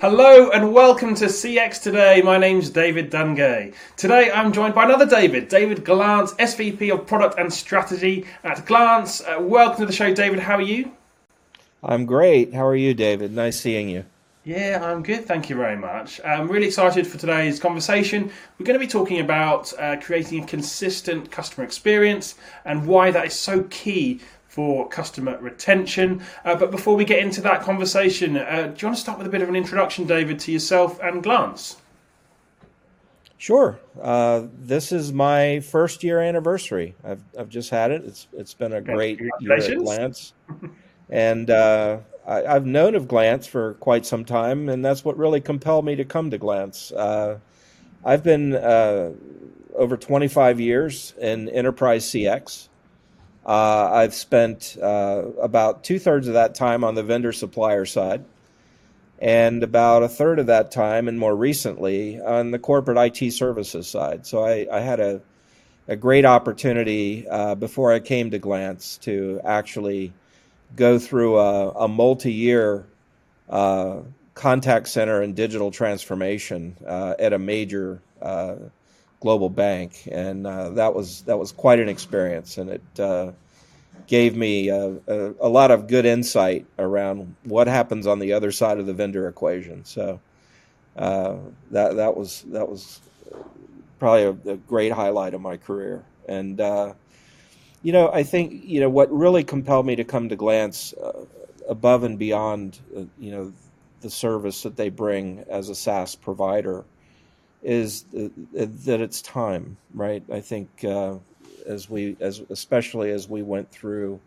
Hello and welcome to CX Today. My name's David Dungay. Today I'm joined by another David, David Glance, SVP of Product and Strategy at Glance. Uh, welcome to the show, David. How are you? I'm great. How are you, David? Nice seeing you. Yeah, I'm good. Thank you very much. I'm really excited for today's conversation. We're going to be talking about uh, creating a consistent customer experience and why that is so key for customer retention. Uh, but before we get into that conversation, uh, do you want to start with a bit of an introduction, David, to yourself and Glance? Sure. Uh, this is my first year anniversary. I've, I've just had it. It's it's been a great year at Glance, and uh, I, have known of Glance for quite some time, and that's what really compelled me to come to Glance. Uh, I've been uh, over 25 years in enterprise CX. Uh, I've spent uh, about two thirds of that time on the vendor supplier side, and about a third of that time, and more recently, on the corporate IT services side. So I, I had a, a great opportunity uh, before I came to Glance to actually go through a, a multi year uh, contact center and digital transformation uh, at a major uh, global bank, and uh, that was that was quite an experience, and it uh, gave me a, a, a, lot of good insight around what happens on the other side of the vendor equation. So uh, that that was that was probably a, a, great highlight of my career, and uh, you know I think you know what really compelled me to come to Glance uh, above and beyond uh, you know the service that they bring as a SaaS provider is that it's time, right? I think uh, as we, as especially as we went through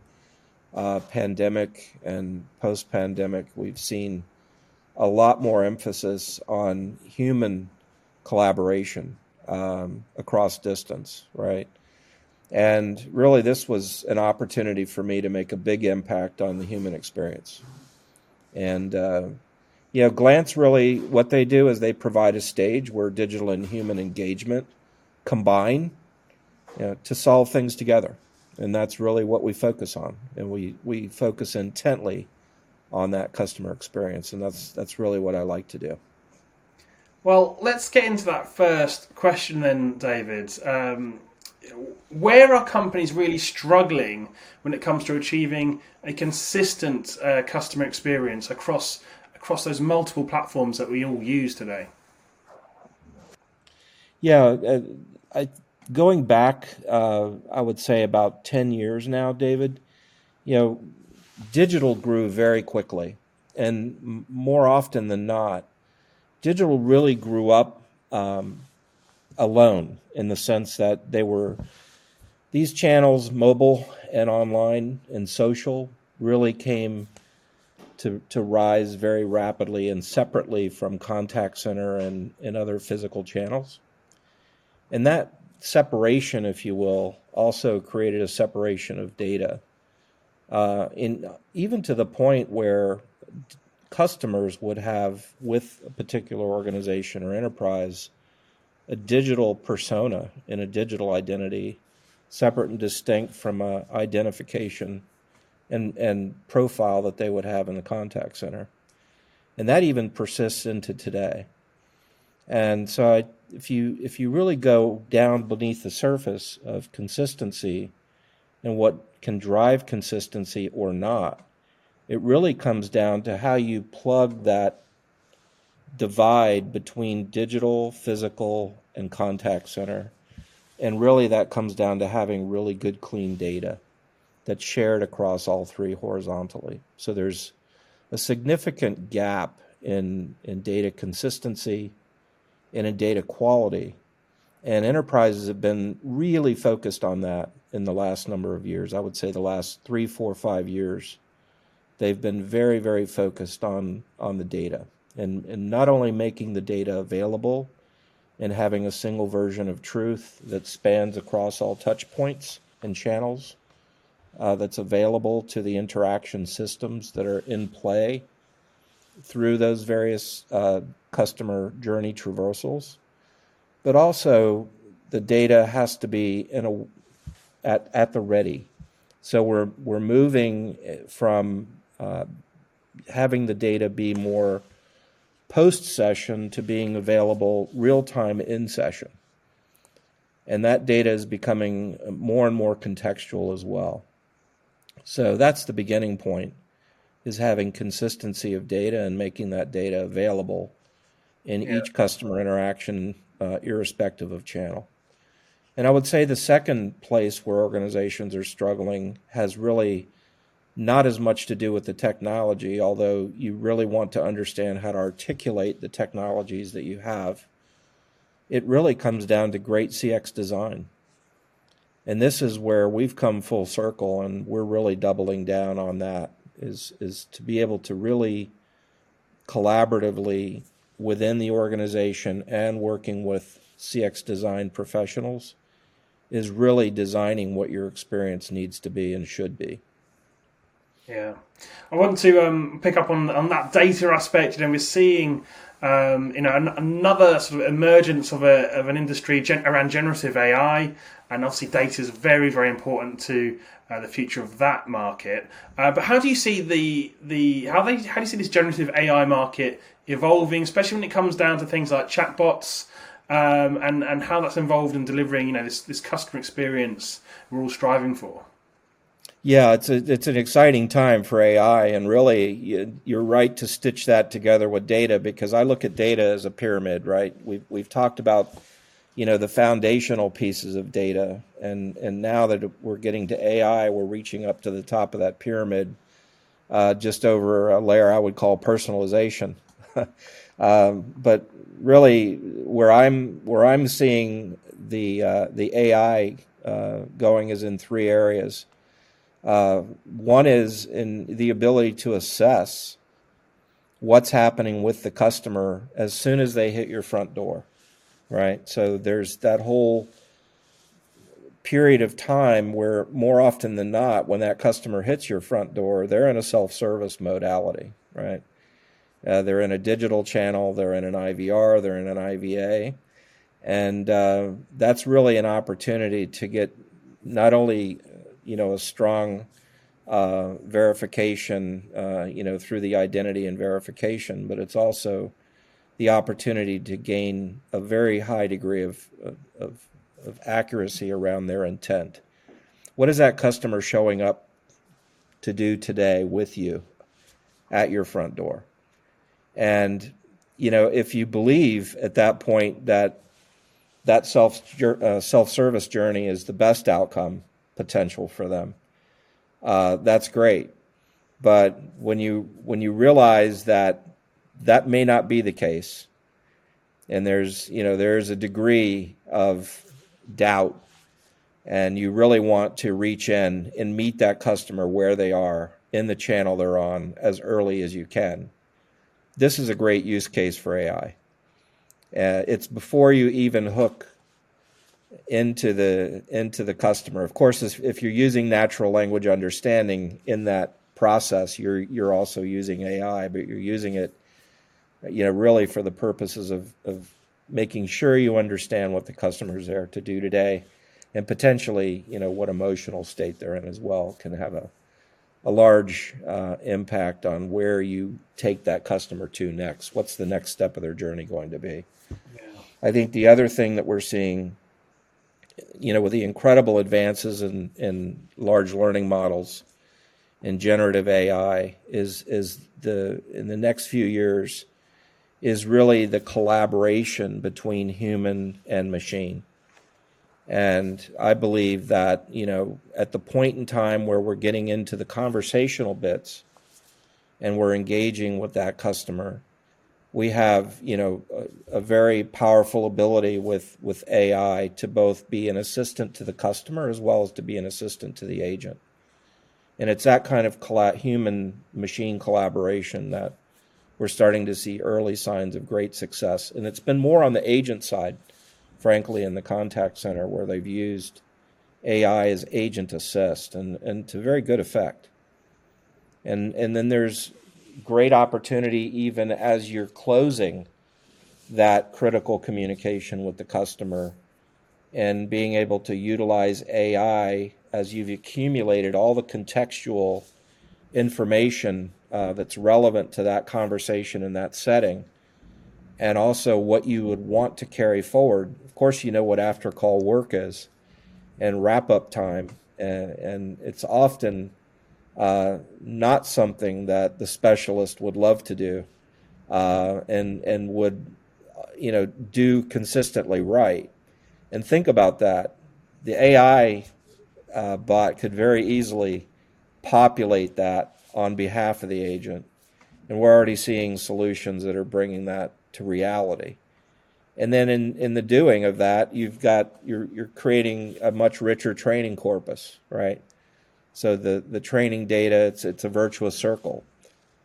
uh, pandemic and post pandemic, we've seen a lot more emphasis on human collaboration um, across distance, right? And really, this was an opportunity for me to make a big impact on the human experience. And uh, you know, Glance really, what they do is they provide a stage where digital and human engagement combine you know, to solve things together. And that's really what we focus on. And we, we focus intently on that customer experience. And that's, that's really what I like to do. Well, let's get into that first question then, David. Um, where are companies really struggling when it comes to achieving a consistent uh, customer experience across across those multiple platforms that we all use today? Yeah, uh, I, going back, uh, I would say about 10 years now, David, you know, digital grew very quickly. And more often than not, digital really grew up um, alone in the sense that they were these channels, mobile and online and social, really came to, to rise very rapidly and separately from contact center and, and other physical channels. And that separation, if you will, also created a separation of data. Uh, in even to the point where customers would have with a particular organization or enterprise a digital persona and a digital identity separate and distinct from a identification and, and profile that they would have in the contact center. And that even persists into today. And so I, if you if you really go down beneath the surface of consistency and what can drive consistency or not, it really comes down to how you plug that divide between digital, physical, and contact center. And really that comes down to having really good clean data that's shared across all three horizontally. So there's a significant gap in, in data consistency and in data quality. And enterprises have been really focused on that in the last number of years. I would say the last three, four, five years. They've been very, very focused on, on the data and, and not only making the data available and having a single version of truth that spans across all touch points and channels, uh, that's available to the interaction systems that are in play through those various uh, customer journey traversals. But also, the data has to be in a at at the ready. So we're we're moving from uh, having the data be more post session to being available real time in session. And that data is becoming more and more contextual as well. So that's the beginning point is having consistency of data and making that data available in yeah. each customer interaction, uh, irrespective of channel. And I would say the second place where organizations are struggling has really not as much to do with the technology, although you really want to understand how to articulate the technologies that you have. It really comes down to great CX design. And this is where we've come full circle and we're really doubling down on that is is to be able to really collaboratively within the organization and working with CX design professionals is really designing what your experience needs to be and should be. Yeah, I want to um, pick up on on that data aspect. You know, we're seeing um, you know an, another sort of emergence of a of an industry gen- around generative AI, and obviously data is very very important to uh, the future of that market. Uh, but how do you see the the how they how do you see this generative AI market evolving, especially when it comes down to things like chatbots? Um, and and how that's involved in delivering, you know, this this customer experience we're all striving for. Yeah, it's a, it's an exciting time for AI, and really, you're right to stitch that together with data because I look at data as a pyramid, right? We've we've talked about, you know, the foundational pieces of data, and and now that we're getting to AI, we're reaching up to the top of that pyramid, uh, just over a layer I would call personalization. um, but really, where I'm where I'm seeing the uh, the AI uh, going is in three areas. Uh, one is in the ability to assess what's happening with the customer as soon as they hit your front door, right? So there's that whole period of time where more often than not, when that customer hits your front door, they're in a self service modality, right? Uh, they're in a digital channel, they're in an IVR, they're in an IVA. And uh, that's really an opportunity to get not only you know a strong uh, verification, uh, you know, through the identity and verification, but it's also the opportunity to gain a very high degree of, of, of accuracy around their intent. What is that customer showing up to do today with you at your front door? And, you know, if you believe at that point that that self uh, self service journey is the best outcome, potential for them. Uh, that's great, but when you when you realize that that may not be the case, and there's you know there's a degree of doubt, and you really want to reach in and meet that customer where they are in the channel they're on as early as you can. This is a great use case for AI. Uh, it's before you even hook into the into the customer. Of course, if you're using natural language understanding in that process, you're you're also using AI, but you're using it, you know, really for the purposes of of making sure you understand what the customer is there to do today, and potentially, you know, what emotional state they're in as well can have a a large uh, impact on where you take that customer to next. What's the next step of their journey going to be? Yeah. I think the other thing that we're seeing you know, with the incredible advances in, in large learning models and generative AI, is is the in the next few years is really the collaboration between human and machine. And I believe that, you know, at the point in time where we're getting into the conversational bits and we're engaging with that customer, we have you know a, a, very powerful ability with with AI to both be an assistant to the customer as well as to be an assistant to the agent, and it's that kind of colla- human machine collaboration that we're starting to see early signs of great success, and it's been more on the agent side, frankly, in the contact center where they've used AI as agent assist and and to very good effect. And and then there's great opportunity even as you're closing that critical communication with the customer and being able to utilize AI as you've accumulated all the contextual information uh, that's relevant to that conversation in that setting and also what you would want to carry forward. Of course, you know what after call work is and wrap up time, and, and it's often uh, not something that the specialist would love to do uh, and and would you know do consistently right. And think about that. The AI uh, bot could very easily populate that on behalf of the agent, and we're already seeing solutions that are bringing that to reality. And then in, in the doing of that, you've got you're you're creating a much richer training corpus, right? So the the training data, it's it's a virtuous circle.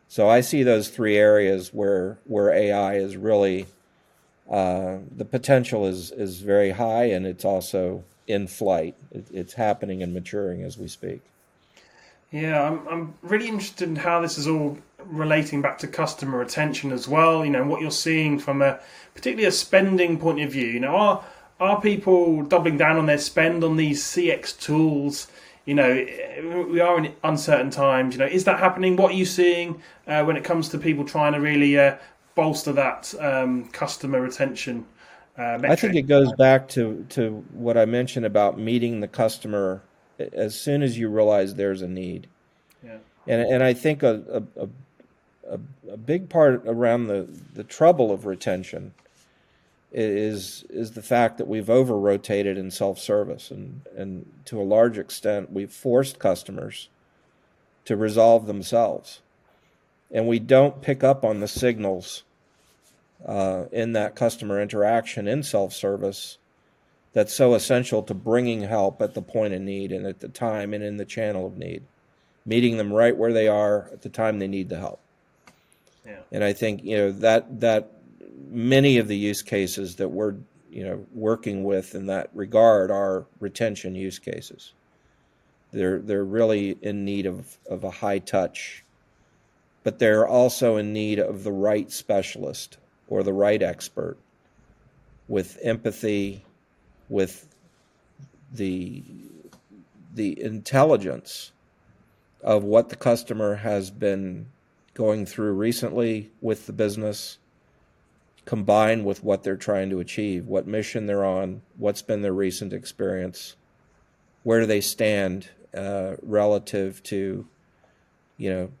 So I see those three areas where where AI is really uh, the potential is is very high, and it's also in flight. It, it's happening and maturing as we speak. Yeah, I'm I'm really interested in how this is all relating back to customer retention as well. You know what you're seeing from a particularly a spending point of view. You know, are are people doubling down on their spend on these CX tools? You know, we are in uncertain times. You know, is that happening? What are you seeing uh, when it comes to people trying to really uh, bolster that um, customer retention? Uh, I think it goes back to to what I mentioned about meeting the customer as soon as you realize there's a need. Yeah. And and I think a a, a, a big part around the, the trouble of retention is is the fact that we've over rotated in self service and and to a large extent we've forced customers to resolve themselves and we don't pick up on the signals uh, in that customer interaction in self service that's so essential to bringing help at the point of need and at the time and in the channel of need meeting them right where they are at the time they need the help yeah. and i think you know that that many of the use cases that we're you know working with in that regard are retention use cases. They're they're really in need of, of a high touch, but they're also in need of the right specialist or the right expert with empathy, with the the intelligence of what the customer has been going through recently with the business combined with what they're trying to achieve, what mission they're on, what's been their recent experience, where do they stand uh, relative to, you know,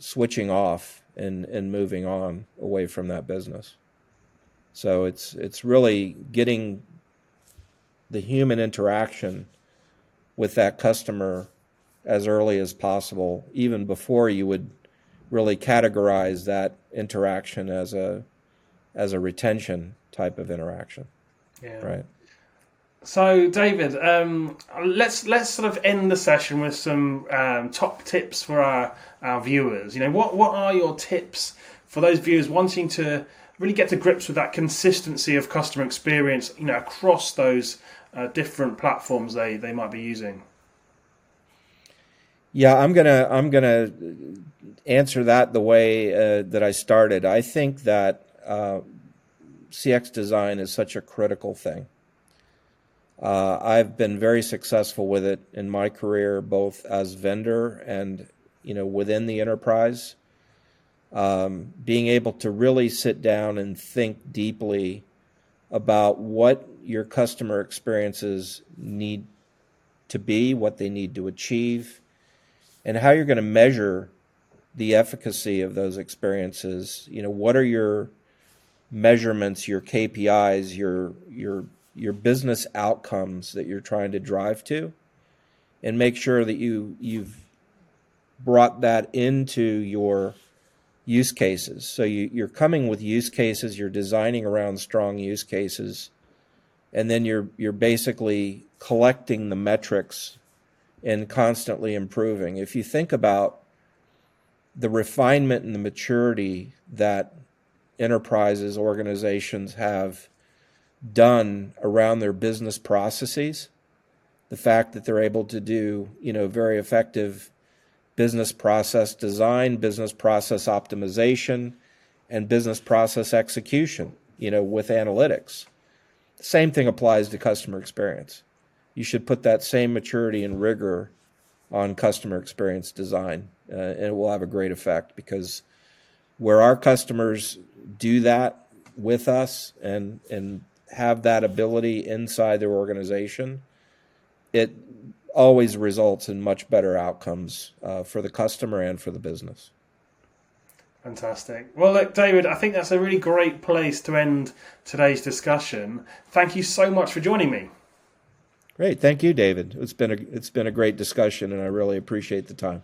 switching off and, and moving on away from that business. So it's it's really getting the human interaction with that customer as early as possible, even before you would really categorize that interaction as a as a retention type of interaction. Yeah. Right. So, David, um, let's let's sort of end the session with some um, top tips for our, our viewers. You know, what what are your tips for those viewers wanting to really get to grips with that consistency of customer experience? You know, across those uh, different platforms they they might be using. Yeah, I'm gonna I'm gonna answer that the way uh, that I started. I think that uh, CX design is such a critical thing. Uh, I've been very successful with it in my career, both as vendor and you know within the enterprise. Um, being able to really sit down and think deeply about what your customer experiences need to be, what they need to achieve, and how you're going to measure the efficacy of those experiences. You know, what are your measurements, your KPIs, your your your business outcomes that you're trying to drive to, and make sure that you you've brought that into your use cases. So you, you're coming with use cases, you're designing around strong use cases, and then you're you're basically collecting the metrics and constantly improving. If you think about the refinement and the maturity that enterprises, organizations have done around their business processes. The fact that they're able to do, you know, very effective business process design, business process optimization, and business process execution, you know, with analytics. Same thing applies to customer experience. You should put that same maturity and rigor on customer experience design, uh, and it will have a great effect because where our customers do that, with us and and have that ability inside their organization, it always results in much better outcomes uh, for the customer and for the business. Fantastic. Well, look, David, I think that's a really great place to end today's discussion. Thank you so much for joining me. Great, thank you, David. It's been a it's been a great discussion, and I really appreciate the time.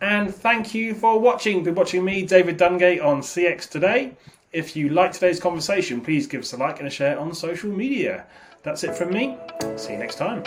And thank you for watching. Been watching me, David Dungay, on CX Today. If you like today's conversation, please give us a like and a share on social media. That's it from me. See you next time.